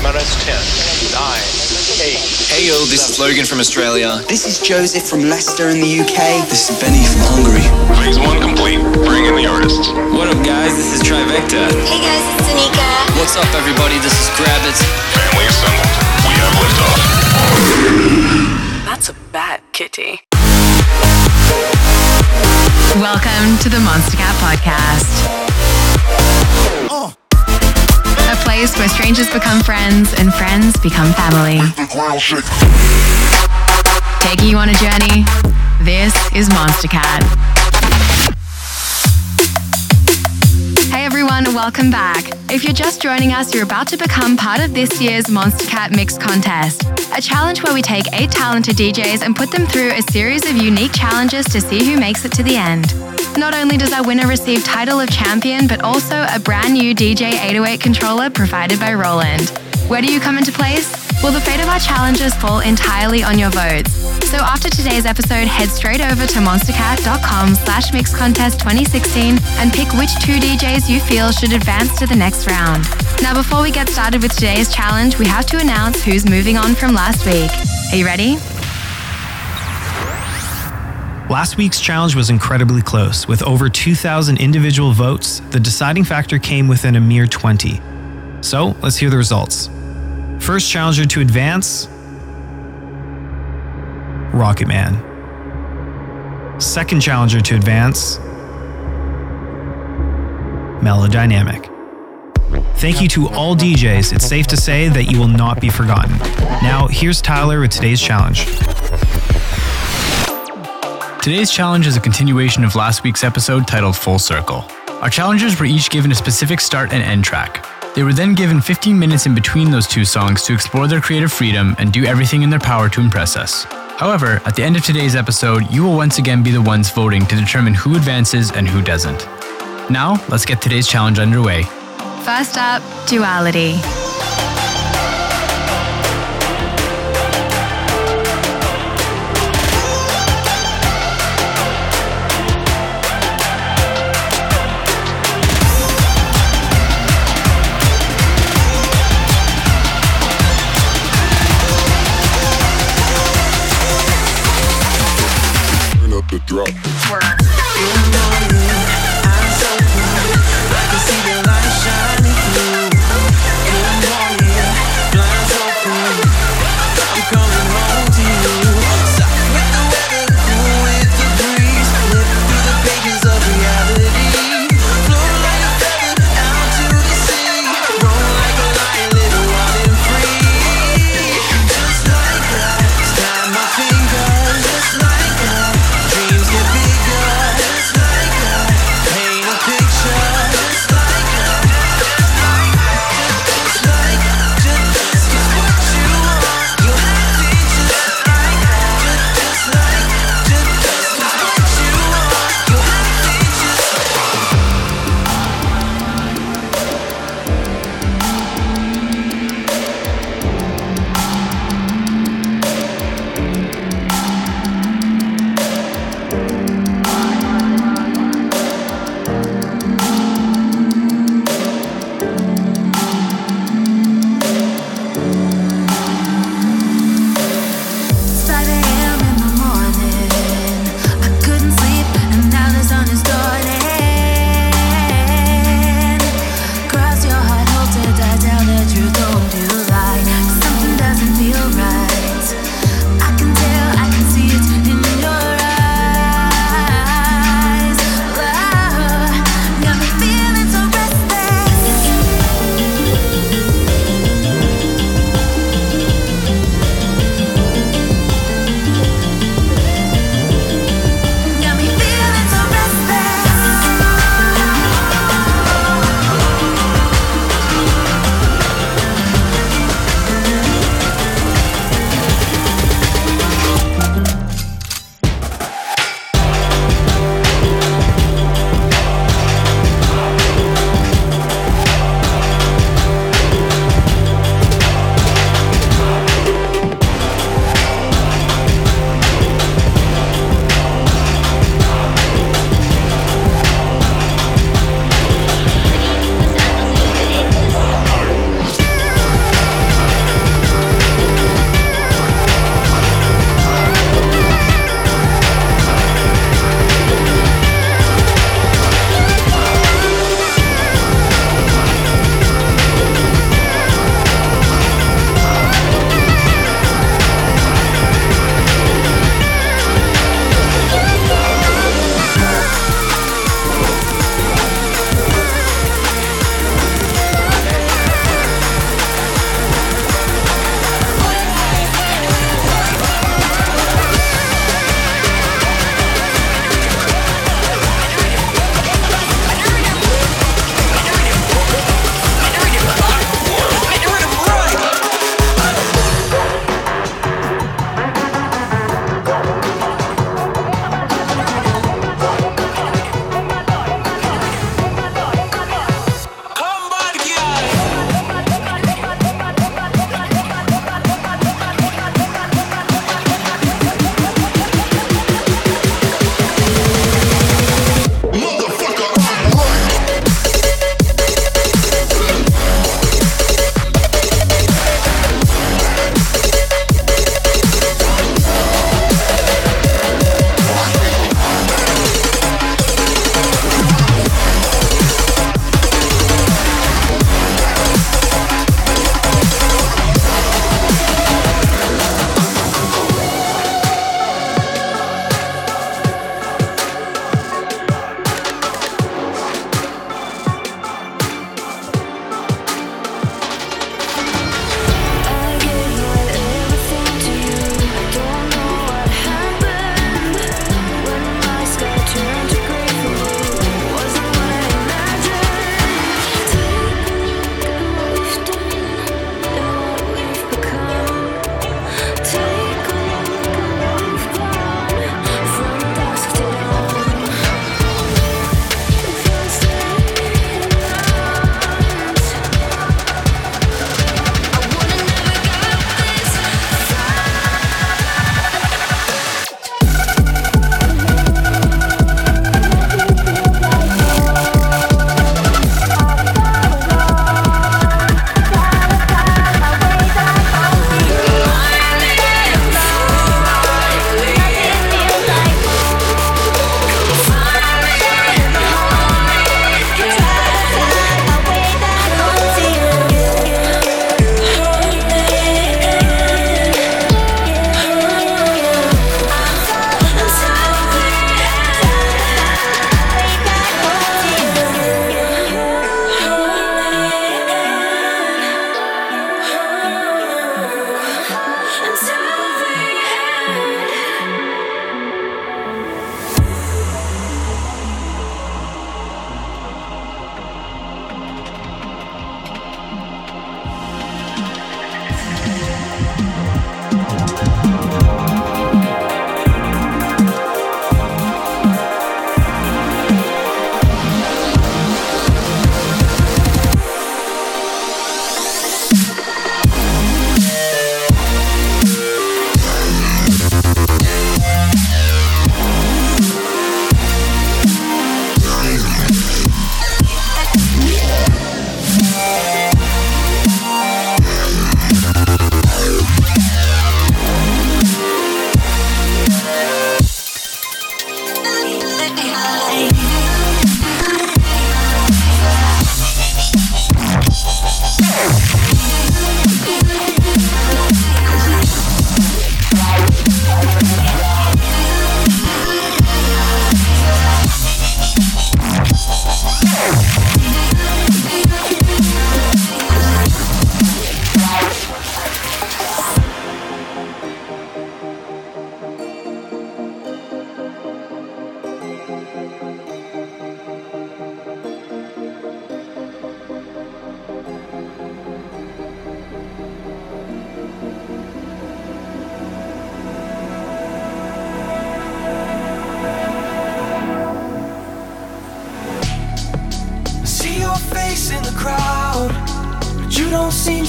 minus 10, 9, 8. Hey yo, this is Logan from Australia. This is Joseph from Leicester in the UK. This is Benny from Hungary. Phase one complete. Bring in the artists. What up, guys? This is Trivecta. Hey guys, it's Anika. What's up, everybody? This is Grabbit. Family assembled. We have liftoff. That's a bad kitty. Welcome to the Monstercat Podcast. A place where strangers become friends and friends become family. Taking you on a journey, this is Monstercat. Everyone, welcome back. If you're just joining us, you're about to become part of this year's Monstercat Mix Contest, a challenge where we take eight talented DJs and put them through a series of unique challenges to see who makes it to the end. Not only does our winner receive title of champion, but also a brand new DJ 808 controller provided by Roland. Where do you come into place? Well, the fate of our challenges fall entirely on your votes. So after today's episode, head straight over to monstercat.com slash mixcontest 2016 and pick which two DJs you feel should advance to the next round. Now, before we get started with today's challenge, we have to announce who's moving on from last week. Are you ready? Last week's challenge was incredibly close. With over 2,000 individual votes, the deciding factor came within a mere 20. So, let's hear the results. First challenger to advance Rocket Man. Second challenger to advance Melodynamic. Thank you to all DJs. It's safe to say that you will not be forgotten. Now, here's Tyler with today's challenge. Today's challenge is a continuation of last week's episode titled Full Circle. Our challengers were each given a specific start and end track. They were then given 15 minutes in between those two songs to explore their creative freedom and do everything in their power to impress us. However, at the end of today's episode, you will once again be the ones voting to determine who advances and who doesn't. Now, let's get today's challenge underway. First up, Duality. Drop. seem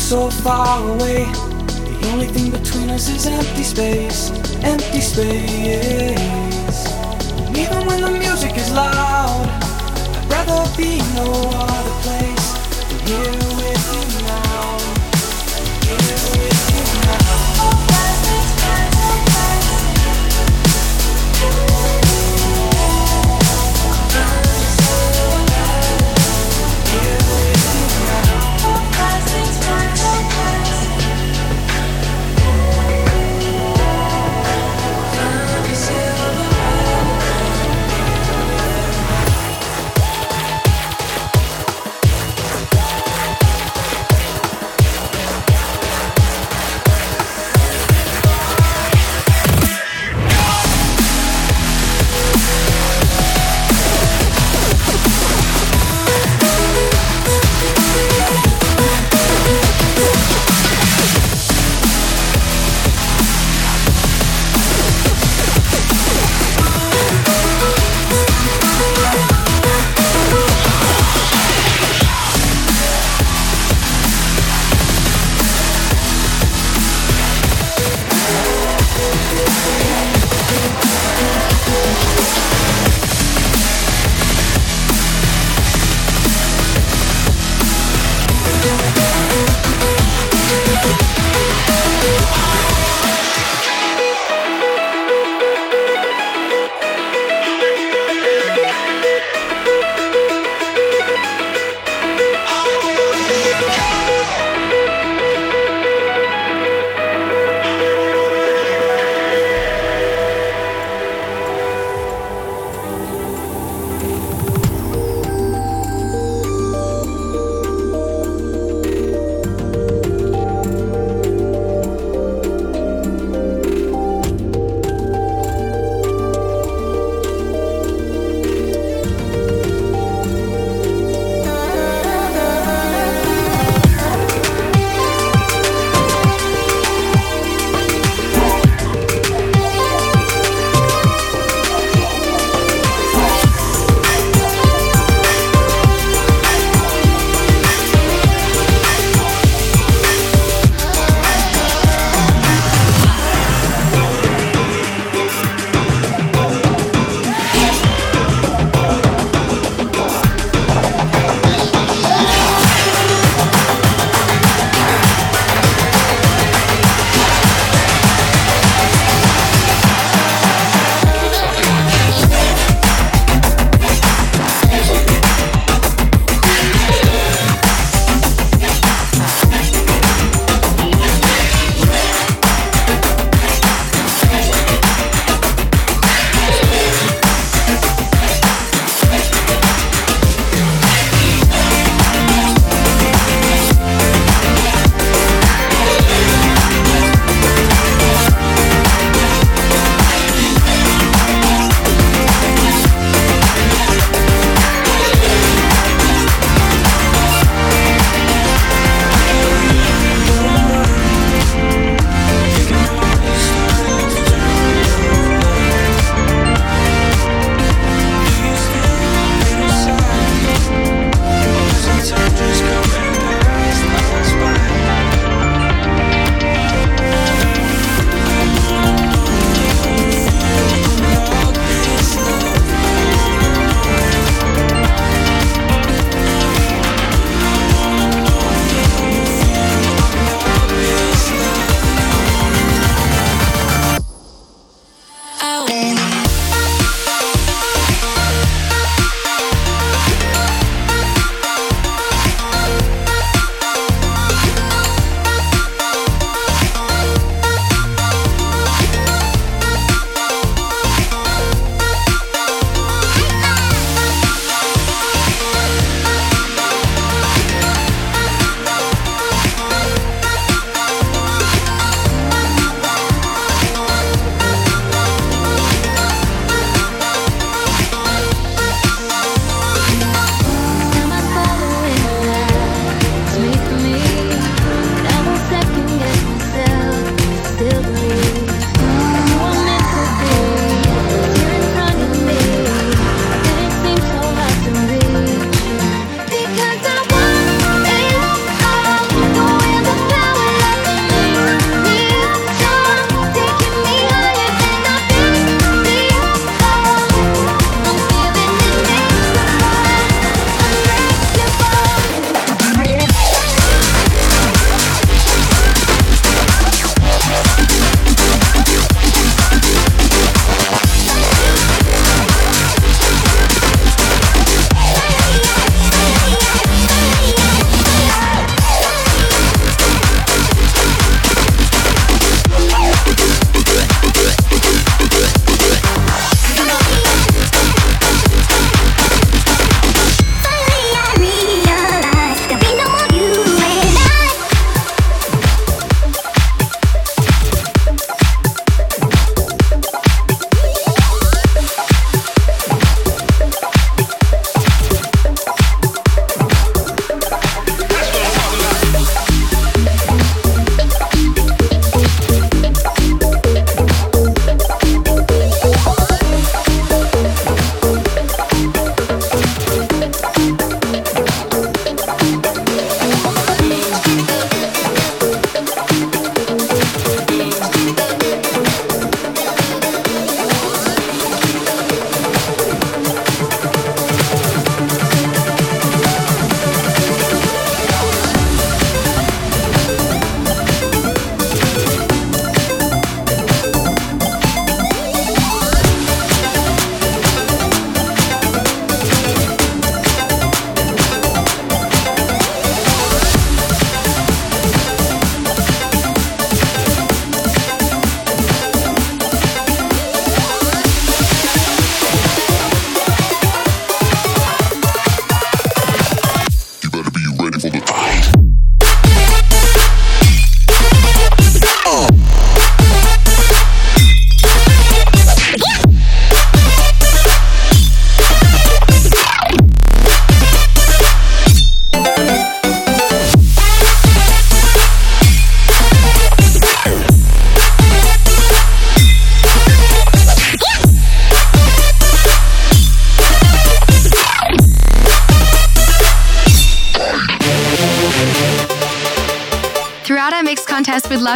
so far away. The only thing between us is empty space, empty space. And even when the music is loud, I'd rather be no other place than here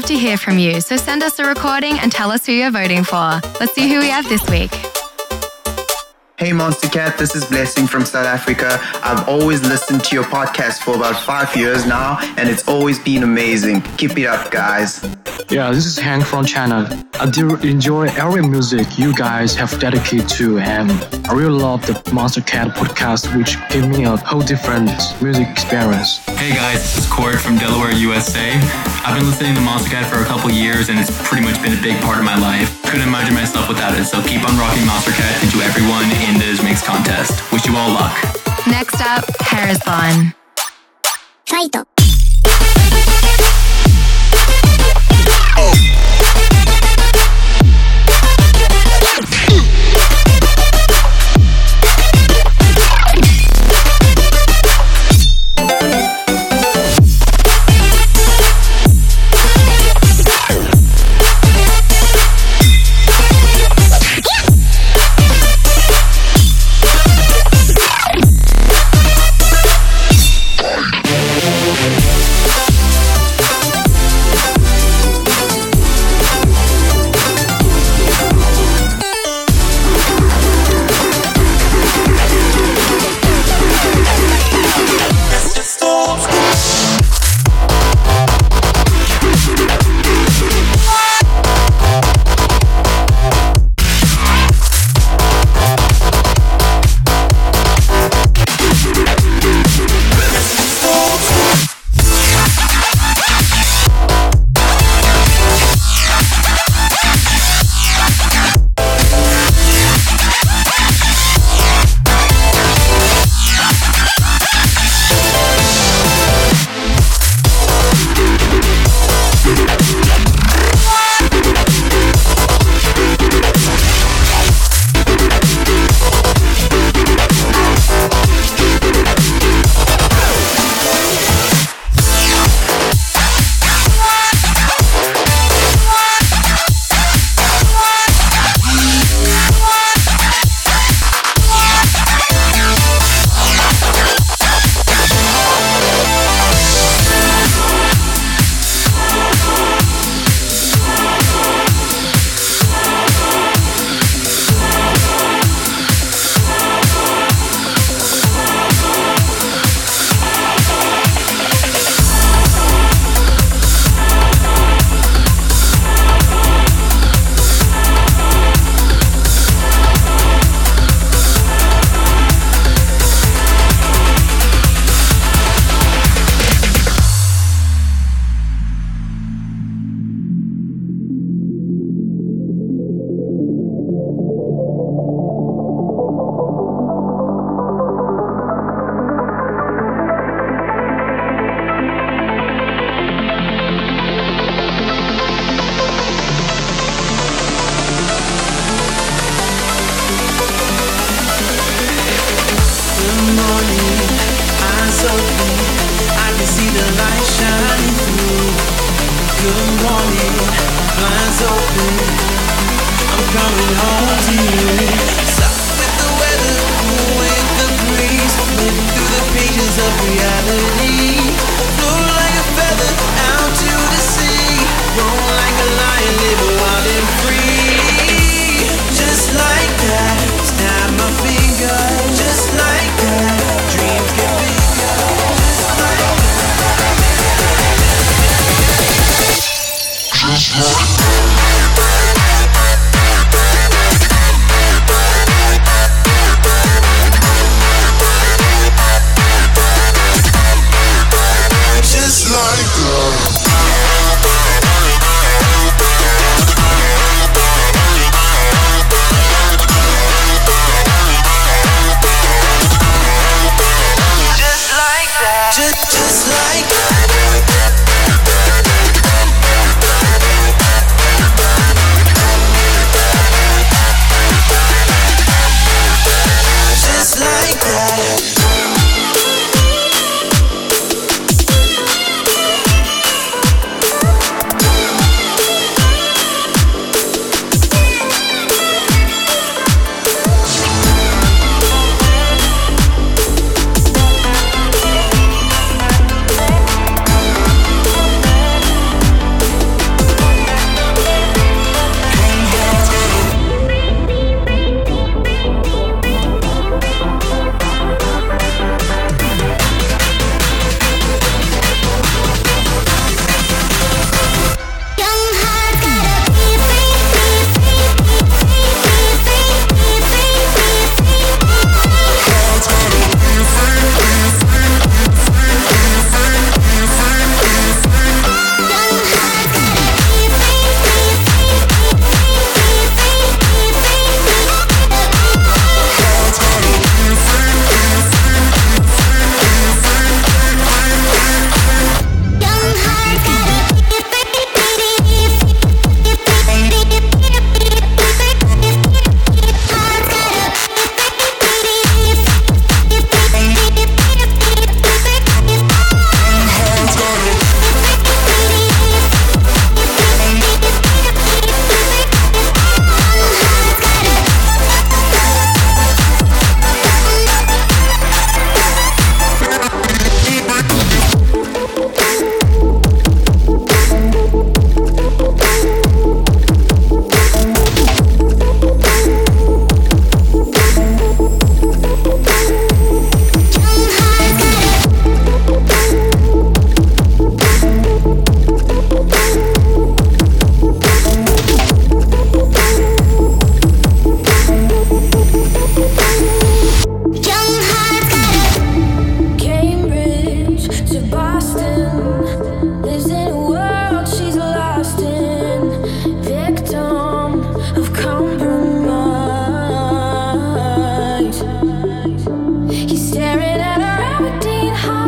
to hear from you. So send us a recording and tell us who you're voting for. Let's see who we have this week. Hey Monstercat, this is Blessing from South Africa. I've always listened to your podcast for about five years now, and it's always been amazing. Keep it up, guys. Yeah, this is Hank from China. I do enjoy every music you guys have dedicated to, and I really love the Monstercat podcast, which gave me a whole different music experience. Hey guys, this is Corey from Delaware, USA. I've been listening to Monstercat for a couple years, and it's pretty much been a big part of my life. Couldn't imagine myself without it, so keep on rocking Monstercat and to everyone in this mix contest. Wish you all luck. Next up, Herisbon. Fight.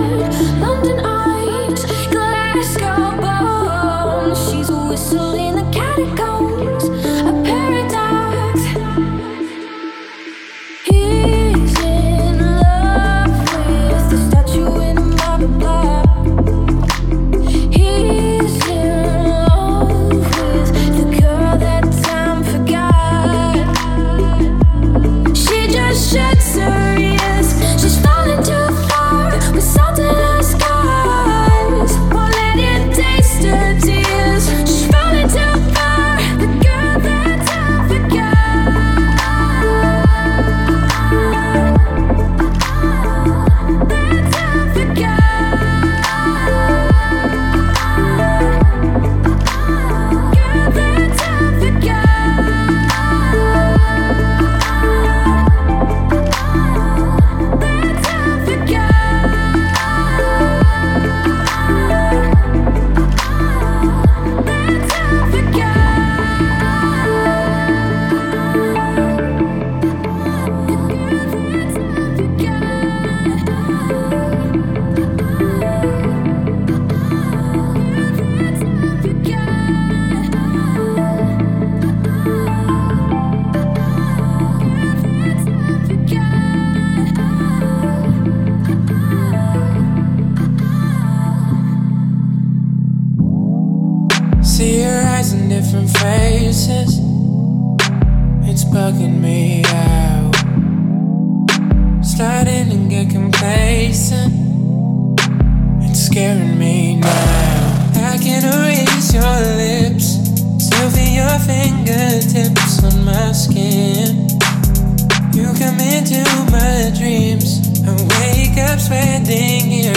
London fingertips on my skin. You come into my dreams and wake up sweating.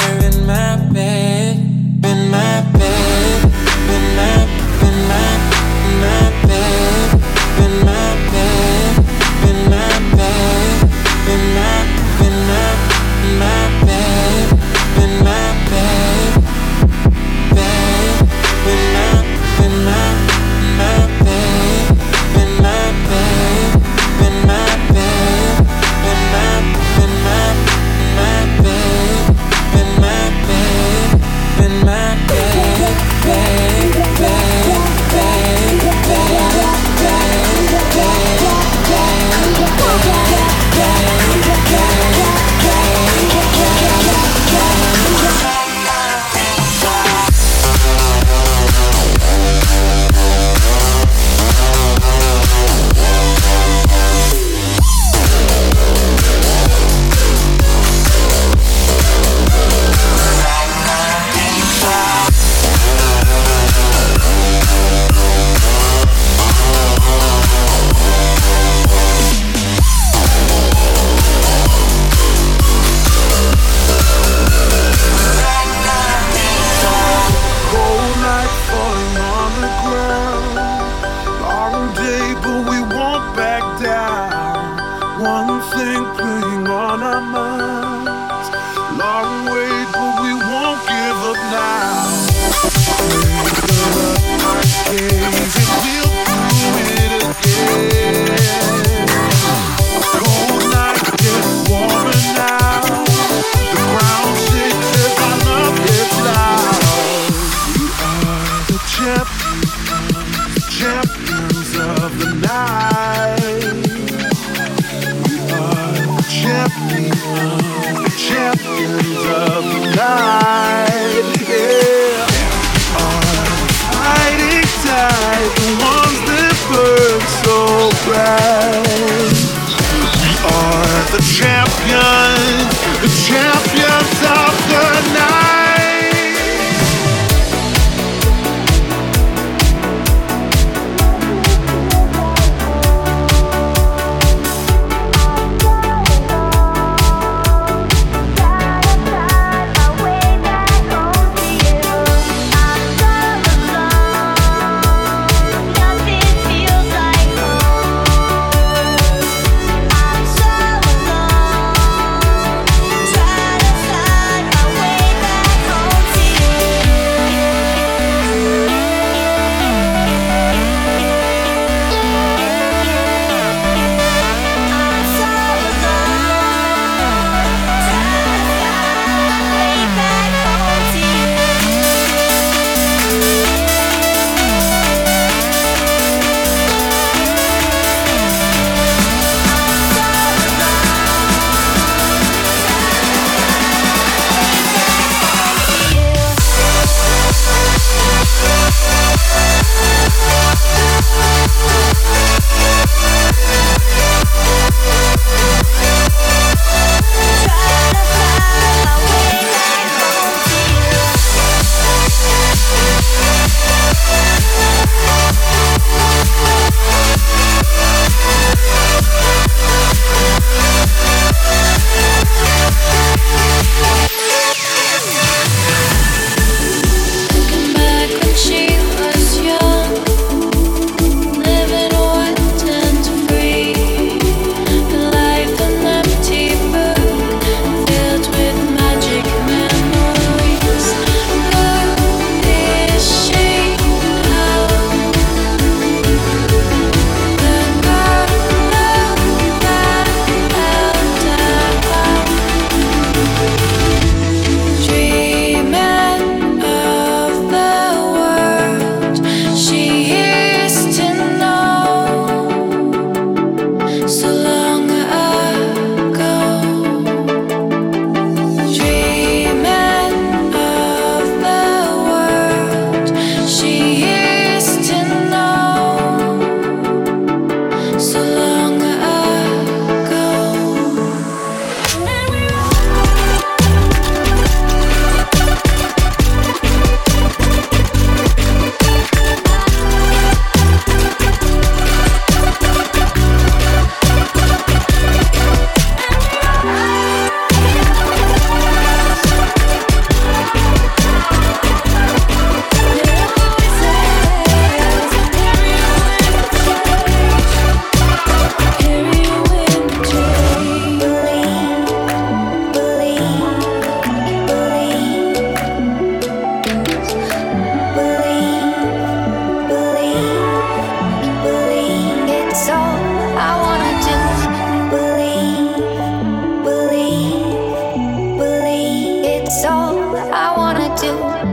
all I wanna do.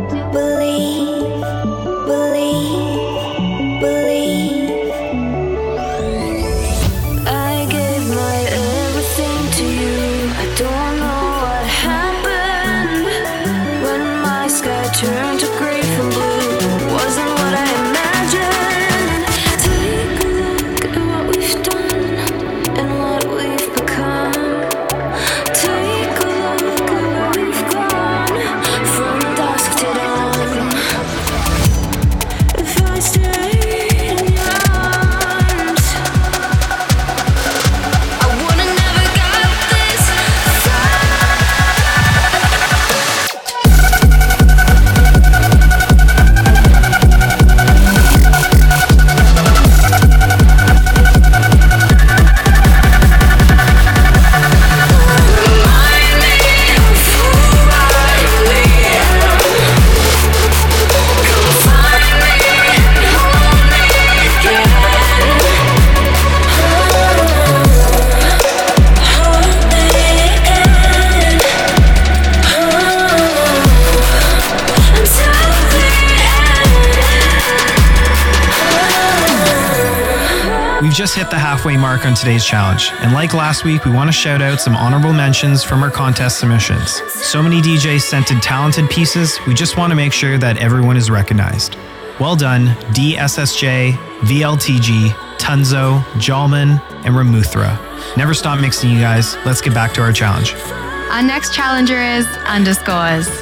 Just hit the halfway mark on today's challenge, and like last week, we want to shout out some honorable mentions from our contest submissions. So many DJs sent in talented pieces, we just want to make sure that everyone is recognized. Well done, DSSJ, VLTG, Tunzo, Jalman, and Ramuthra. Never stop mixing, you guys. Let's get back to our challenge. Our next challenger is Underscores.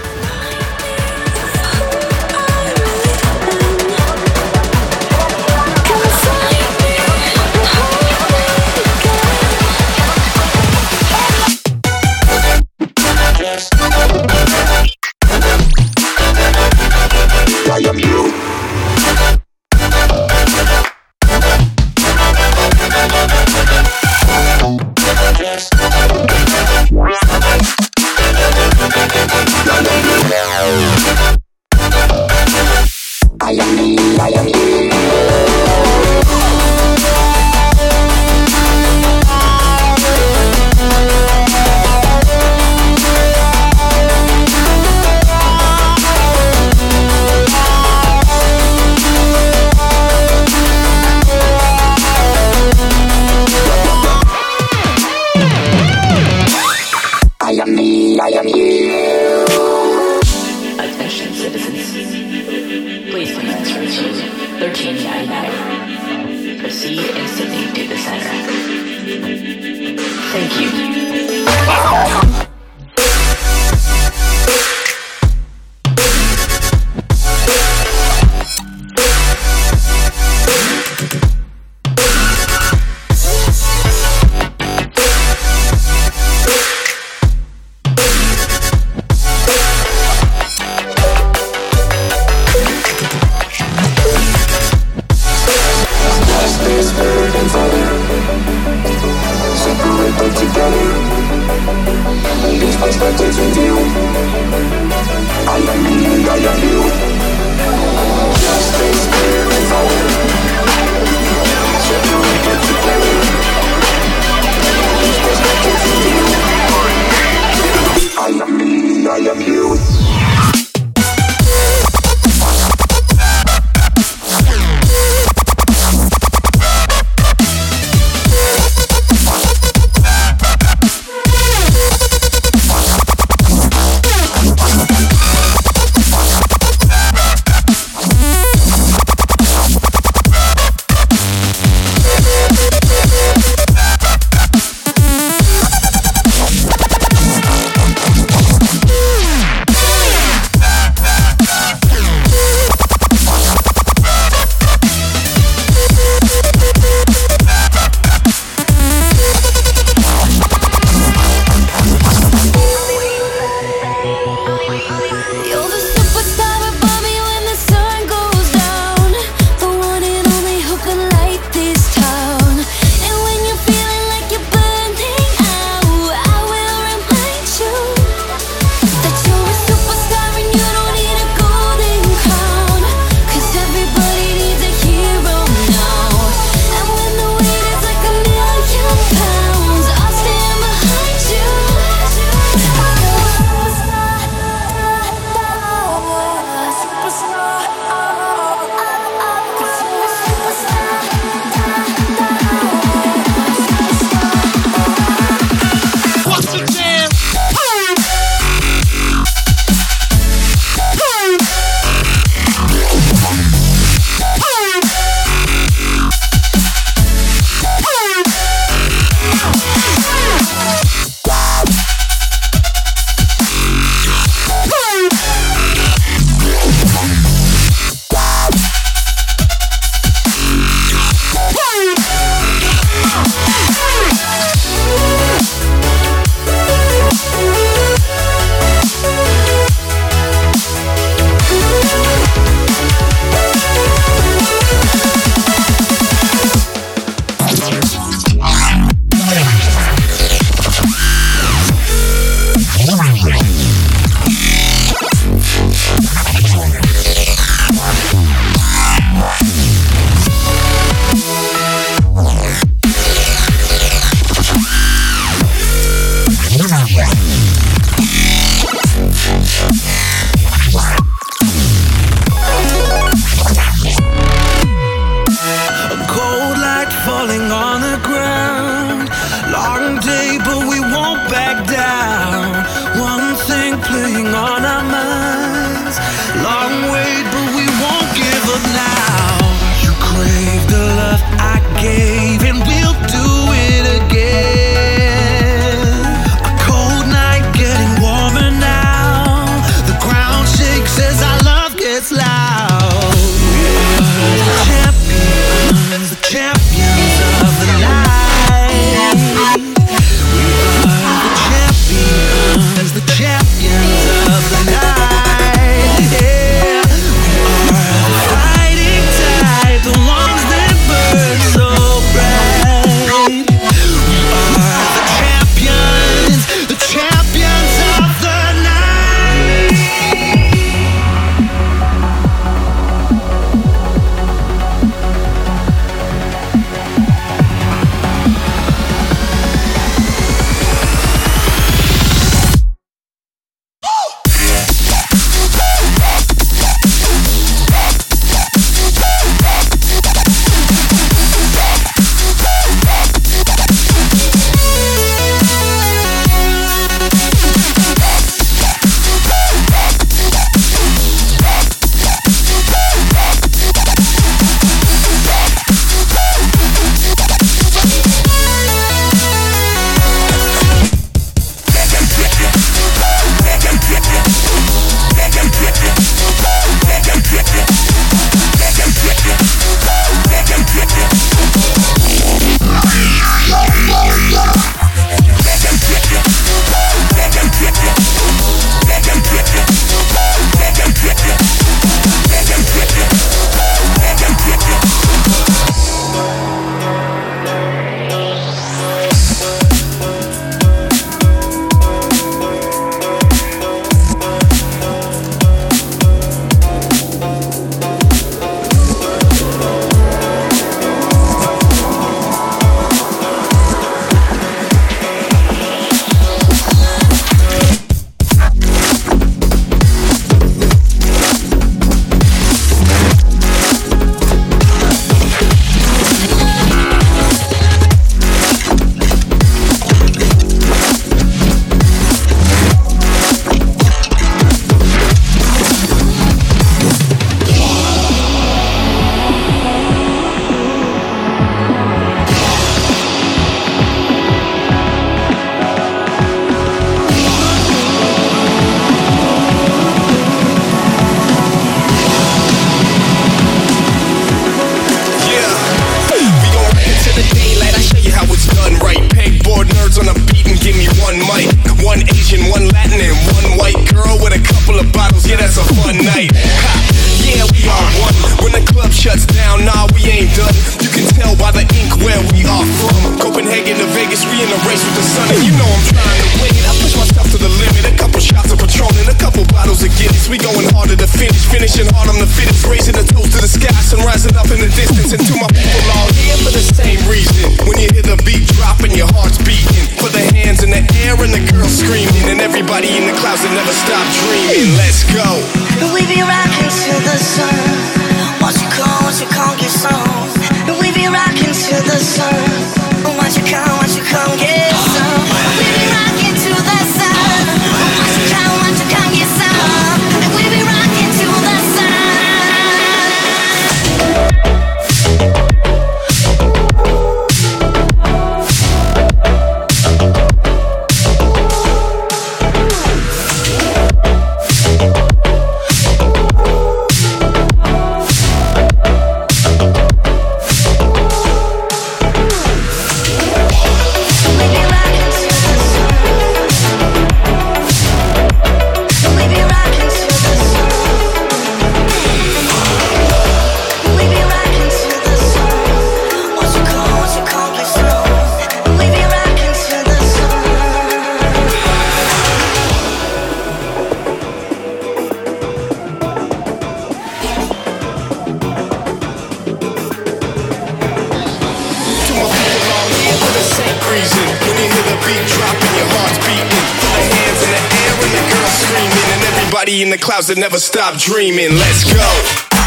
Body in the clouds that never stop dreaming. Let's go.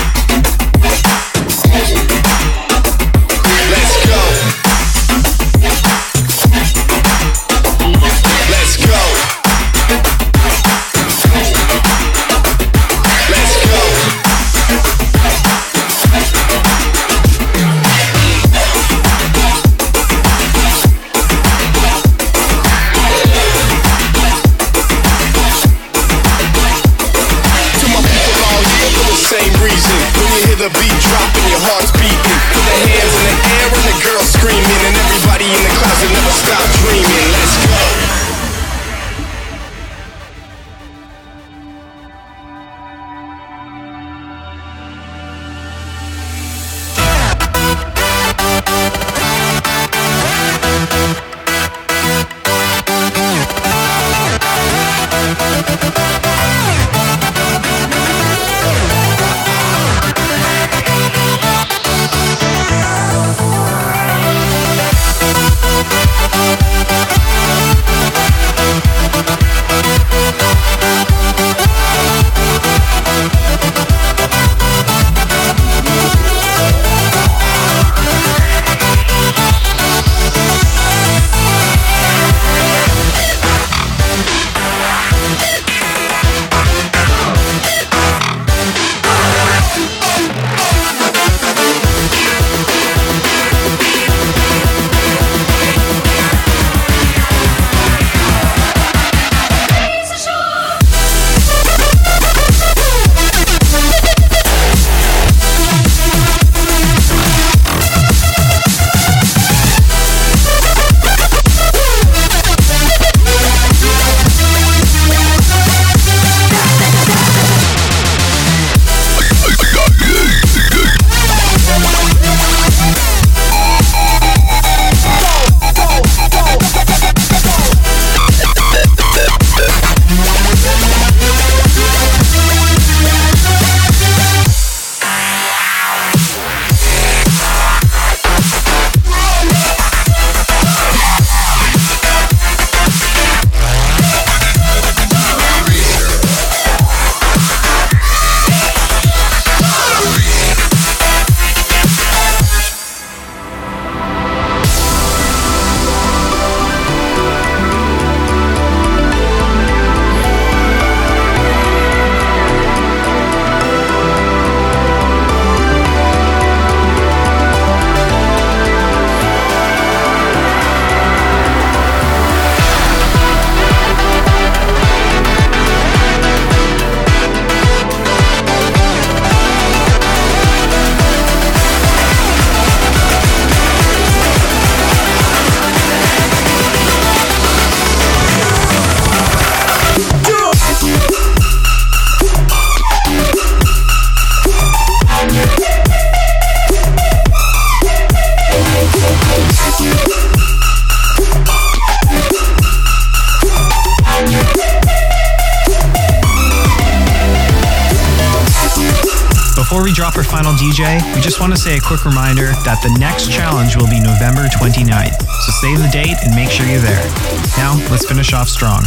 Just want to say a quick reminder that the next challenge will be November 29th. So save the date and make sure you're there. Now, let's finish off strong.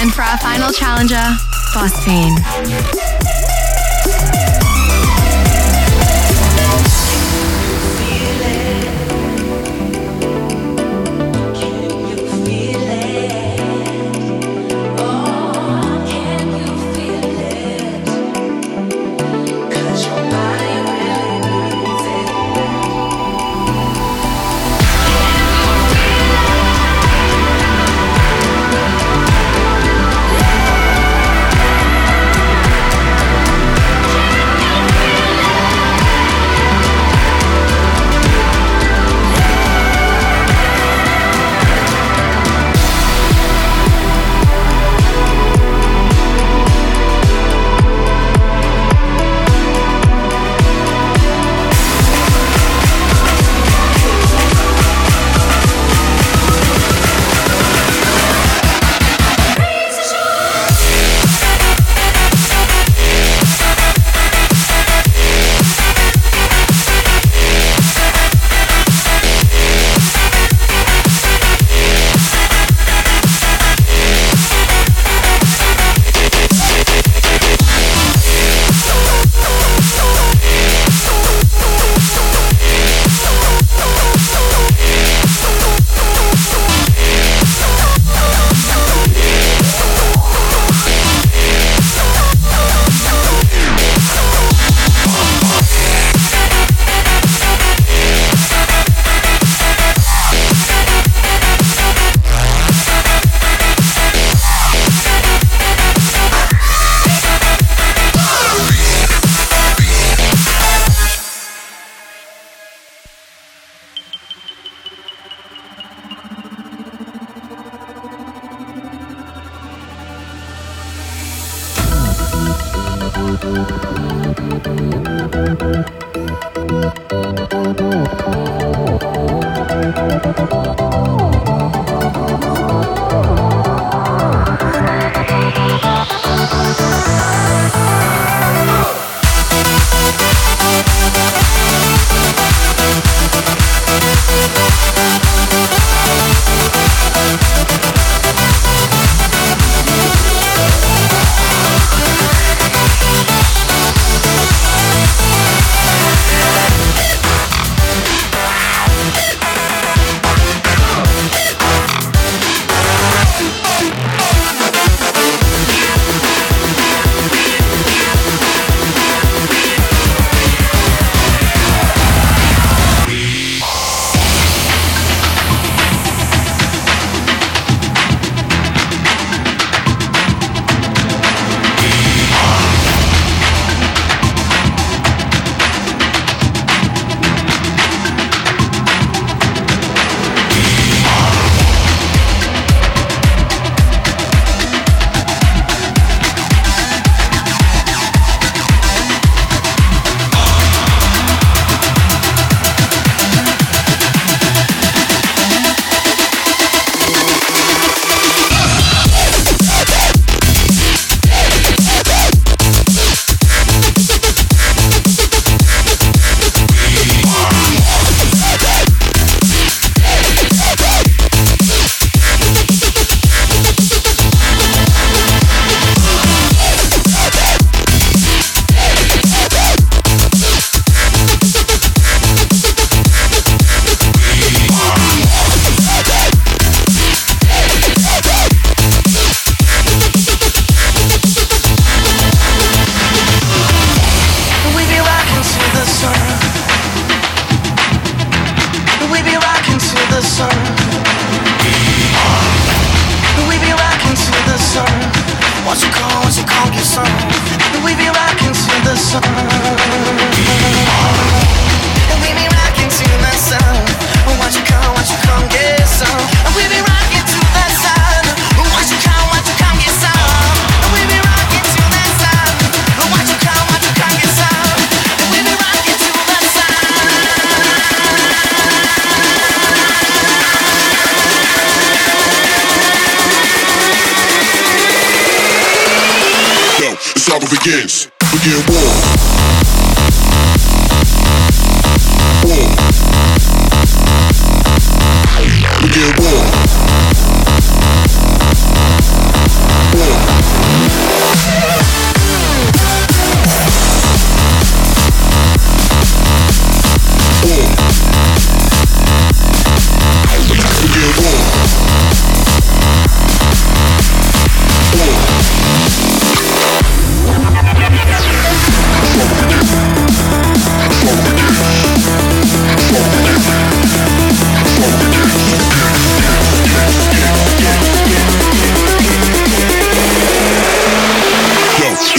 And for our final challenger, Phosphene.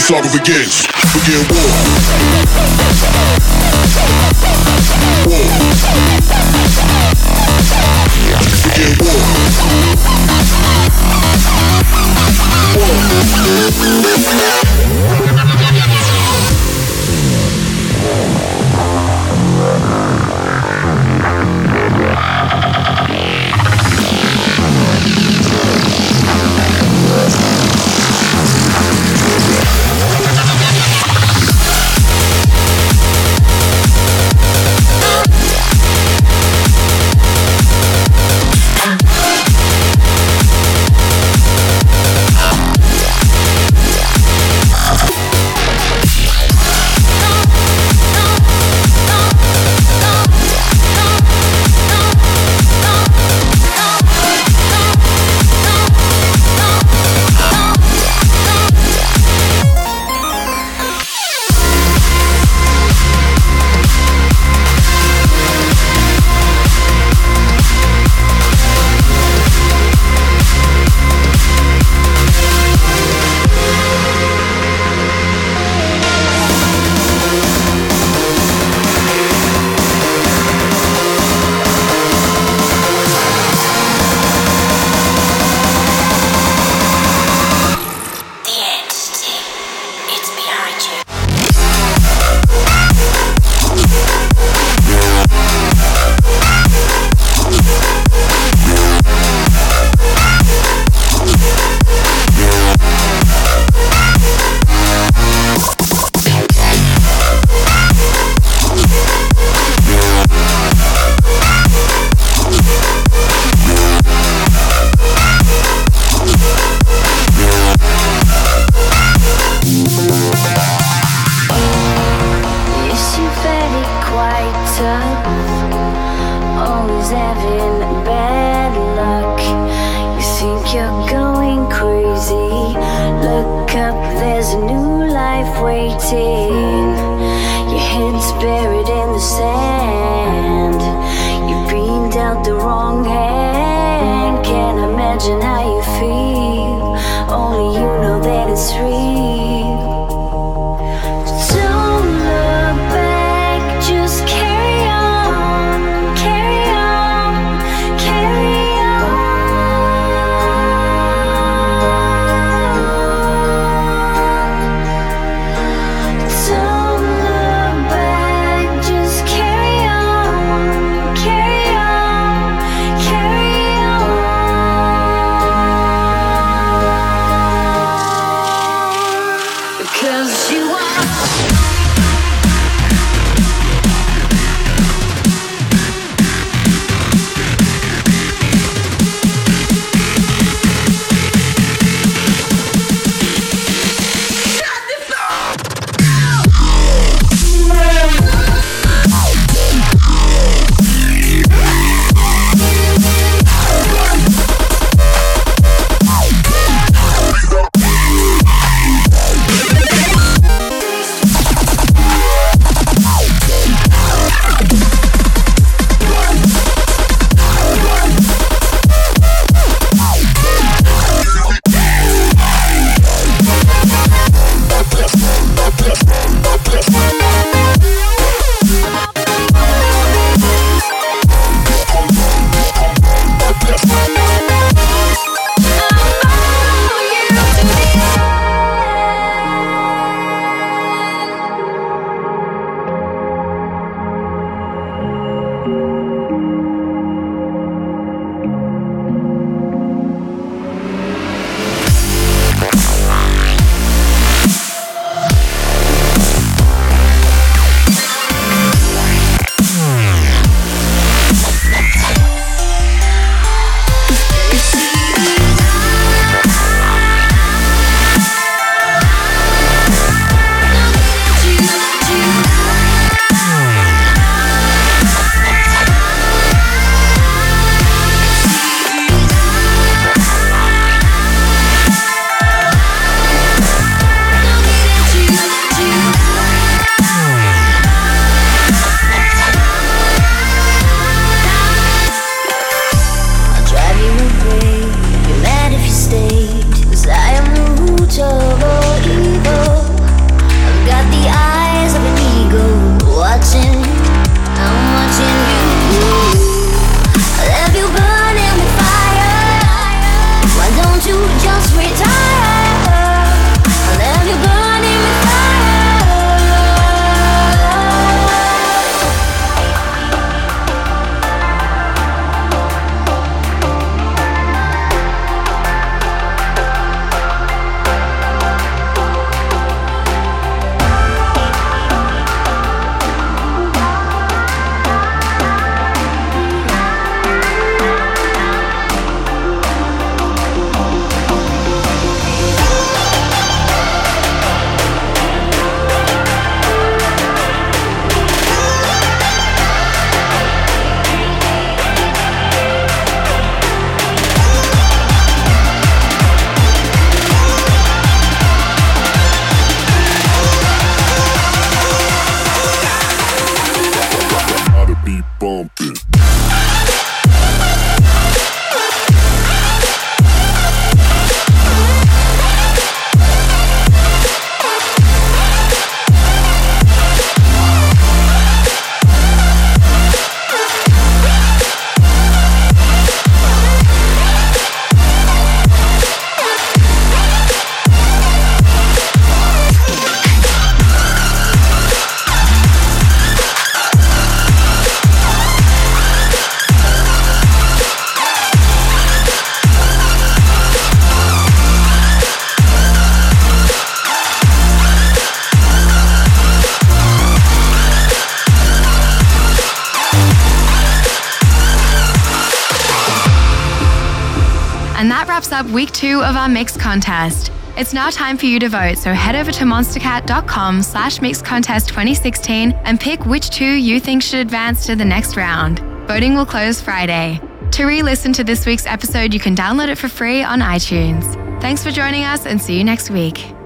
Struggle begins. Begin war. War. Begin war. Carry week two of our mix contest. It's now time for you to vote, so head over to monstercat.com slash mixcontest 2016 and pick which two you think should advance to the next round. Voting will close Friday. To re-listen to this week's episode, you can download it for free on iTunes. Thanks for joining us and see you next week.